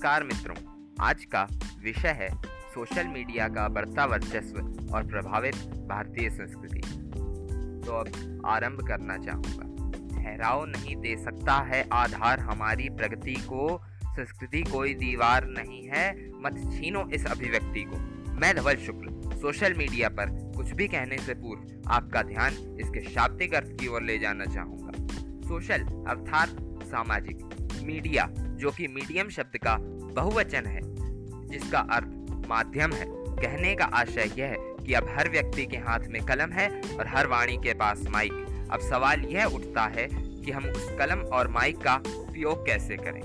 नमस्कार मित्रों, आज का विषय है सोशल मीडिया का बढ़ता वर्चस्व और प्रभावित भारतीय संस्कृति। तो अब आरंभ करना चाहूँगा। ठहराव नहीं दे सकता है आधार हमारी प्रगति को, संस्कृति कोई दीवार नहीं है, मत छीनो इस अभिव्यक्ति को। मैं धवल शुक्ल, सोशल मीडिया पर कुछ भी कहने से पूर्व आपका ध्यान इसके शाब्दिक अर्थ की ओर ले जाना चाहूँगा। सोशल अर्थात सामाजिक मीडिया, जो कि मीडियम शब्द का बहुवचन है, जिसका अर्थ माध्यम है। कहने का आशय यह है कि अब हर व्यक्ति के हाथ में कलम है और हर वाणी के पास माइक। अब सवाल यह उठता है कि हम उस कलम और माइक का उपयोग कैसे करें?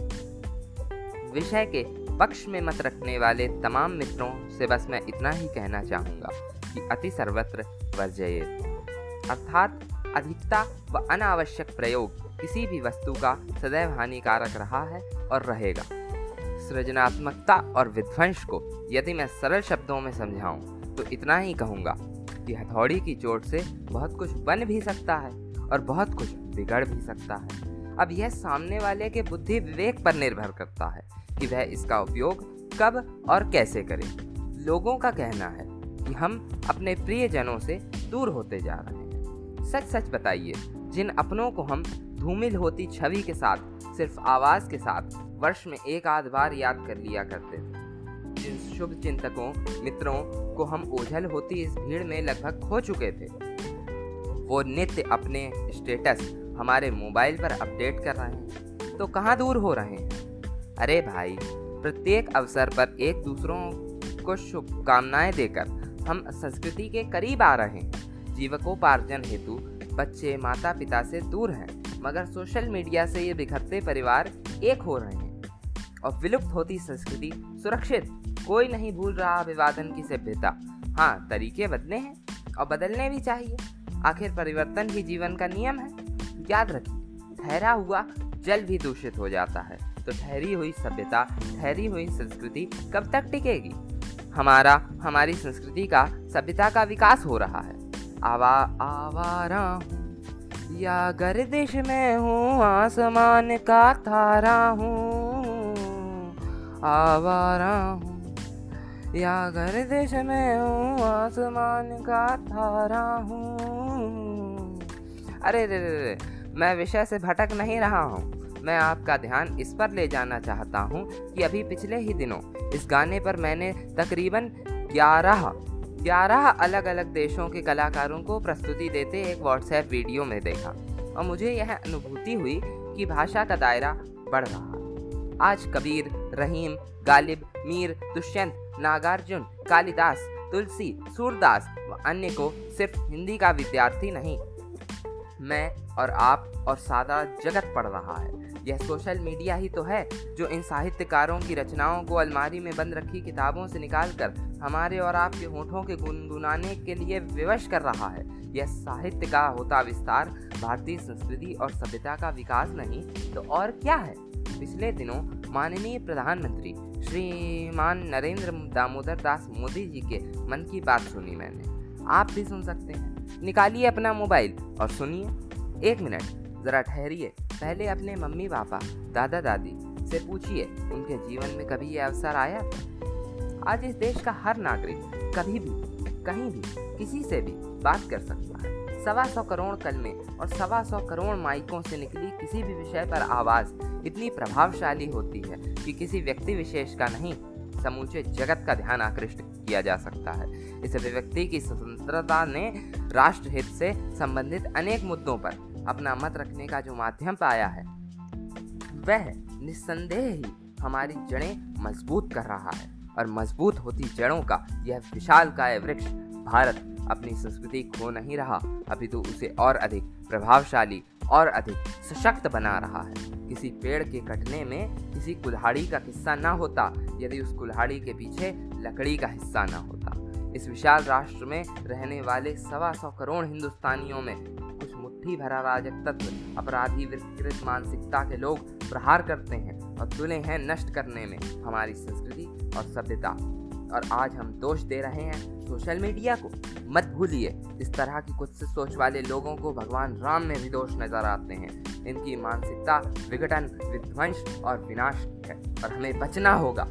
विषय के पक्ष में मत रखने वाले तमाम मित्रों से बस मैं इतना ही कहना चाहूँगा कि अति सर्वत्र वर्जये अर्थात अधिकता व अनावश्यक प्रयोग किसी भी वस्तु का सदैव हानिकारक रहा है और रहेगा। सृजनात्मकता और विध्वंस को यदि मैं सरल शब्दों में समझाऊं तो इतना ही कहूँगा कि हथौड़ी की चोट से बहुत कुछ बन भी सकता है और बहुत कुछ बिगड़ भी सकता है। अब यह सामने वाले के बुद्धि विवेक पर निर्भर करता है कि वह इसका उपयोग कब और कैसे करे। लोगों का कहना है कि हम अपने प्रियजनों से दूर होते जा रहे हैं। सच सच बताइए, जिन अपनों को हम धूमिल होती छवि के साथ, सिर्फ़ आवाज़ के साथ, वर्ष में एक आध बार याद कर लिया करते थे। जिन शुभ चिंतकों, मित्रों को हम ओझल होती इस भीड़ में लगभग खो चुके थे, वो नित्य अपने स्टेटस हमारे मोबाइल पर अपडेट कर रहे हैं। तो कहाँ दूर हो रहे हैं? अरे भाई, प्रत्येक अवसर पर एक दूसरों को शुभकामनाएँ देकर हम संस्कृति के करीब आ रहे हैं। जीवकोपार्जन हेतु बच्चे माता पिता से दूर हैं, मगर सोशल मीडिया से ये बिखरते परिवार एक हो रहे हैं। और विलुप्त होती संस्कृति सुरक्षित, कोई नहीं भूल रहा अभिवादन की सभ्यता हाँ तरीके बदले हैं और बदलने भी चाहिए। आखिर परिवर्तन ही जीवन का नियम है। याद रखिए, ठहरा हुआ जल भी दूषित हो जाता है। तो ठहरी हुई सभ्यता, ठहरी हुई संस्कृति कब तक टिकेगी? हमारा, हमारी संस्कृति का, सभ्यता का विकास हो रहा है। आवा आवारा या गर्दिश में हूँ, आसमान का तारा हूँ। आवारा हूँ या गर्दिश में हूँ, आसमान का तारा हूँ। अरे, रे रे रे, मैं विषय से भटक नहीं रहा हूँ। मैं आपका ध्यान इस पर ले जाना चाहता हूँ कि अभी पिछले ही दिनों इस गाने पर मैंने तकरीबन ग्यारह ग्यारह अलग अलग देशों के कलाकारों को प्रस्तुति देते एक व्हाट्सएप वीडियो में देखा और मुझे यह अनुभूति हुई कि भाषा का दायरा बढ़ रहा आज कबीर, रहीम, गालिब, मीर, दुष्यंत, नागार्जुन, कालिदास, तुलसी, सूरदास व अन्य को सिर्फ़ हिंदी का विद्यार्थी नहीं, मैं और आप और सादा जगत पढ़ रहा है। यह सोशल मीडिया ही तो है, जो इन साहित्यकारों की रचनाओं को अलमारी में बंद रखी किताबों से निकालकर हमारे और आपके होठों के गुनगुनाने के लिए विवश कर रहा है। यह साहित्य का होता विस्तार, भारतीय संस्कृति और सभ्यता का विकास नहीं तो और क्या है? पिछले दिनों माननीय प्रधानमंत्री श्रीमान नरेंद्र दामोदर दास मोदी जी के मन की बात सुनी मैंने। आप भी सुन सकते हैं। निकालिए अपना मोबाइल और सुनिए। एक मिनट, ज़रा ठहरिए। पहले अपने मम्मी पापा, दादा दादी से पूछिए, उनके जीवन में कभी ये अवसर आया? आज इस देश का हर नागरिक कभी भी, कहीं भी, किसी से भी बात कर सकता है। सवा सौ करोड़ कलमे और सवा सौ करोड़ माइकों से निकली किसी भी विषय पर आवाज़ इतनी प्रभावशाली होती है कि किसी व्यक्ति विशेष का नहीं, समूचे जगत का ध्यान आकृष्ट किया जा सकता है। इस अभिव्यक्ति की स्वतंत्रता ने राष्ट्र हित से संबंधित अनेक मुद्दों पर अपना मत रखने का जो माध्यम पाया है, वह निस्संदेह ही हमारी जड़ें मज़बूत कर रहा है। और मज़बूत होती जड़ों का यह विशाल काय वृक्ष भारत अपनी संस्कृति खो नहीं रहा, अभी तो उसे और अधिक प्रभावशाली और अधिक सशक्त बना रहा है। किसी पेड़ के कटने में किसी कुल्हाड़ी का हिस्सा ना होता, यदि उस कुल्हाड़ी के पीछे लकड़ी का हिस्सा ना होता। इस विशाल राष्ट्र में रहने वाले सवा सौ करोड़ हिंदुस्तानियों में बुद्धि भरा राजक तत्व अपराधी विकृत मानसिकता के लोग प्रहार करते हैं और तुले हैं नष्ट करने में हमारी संस्कृति और सभ्यता। और आज हम दोष दे रहे हैं सोशल मीडिया को। मत भूलिए, इस तरह की कुछ से सोच वाले लोगों को भगवान राम में भी दोष नज़र आते हैं। इनकी मानसिकता विघटन, विध्वंस और विनाश है और हमें बचना होगा।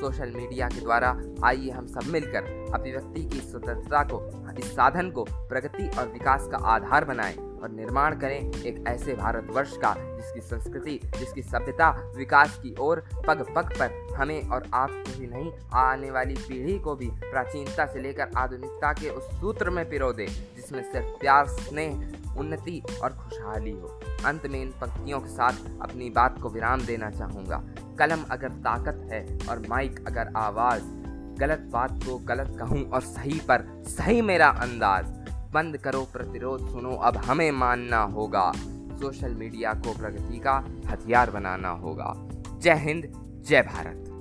सोशल मीडिया के द्वारा आइए हम सब मिलकर अभिव्यक्ति की स्वतंत्रता को इस साधन को, प्रगति और विकास का आधार बनाएँ और निर्माण करें एक ऐसे भारतवर्ष का, जिसकी संस्कृति, जिसकी सभ्यता, विकास की ओर पग पग पर हमें और आपको ही नहीं, आने वाली पीढ़ी को भी प्राचीनता से लेकर आधुनिकता के उस सूत्र में पिरो दे जिसमें सिर्फ़ प्यार, स्नेह, उन्नति और खुशहाली हो। अंत में इन पंक्तियों के साथ अपनी बात को विराम देना चाहूँगा। कलम अगर ताकत है और माइक अगर आवाज़, गलत बात को गलत कहूँ और सही पर सही मेरा अंदाज़। बंद करो, प्रतिरोध सुनो, अब हमें मानना होगा। सोशल मीडिया को प्रगति का हथियार बनाना होगा। जय हिंद, जय भारत।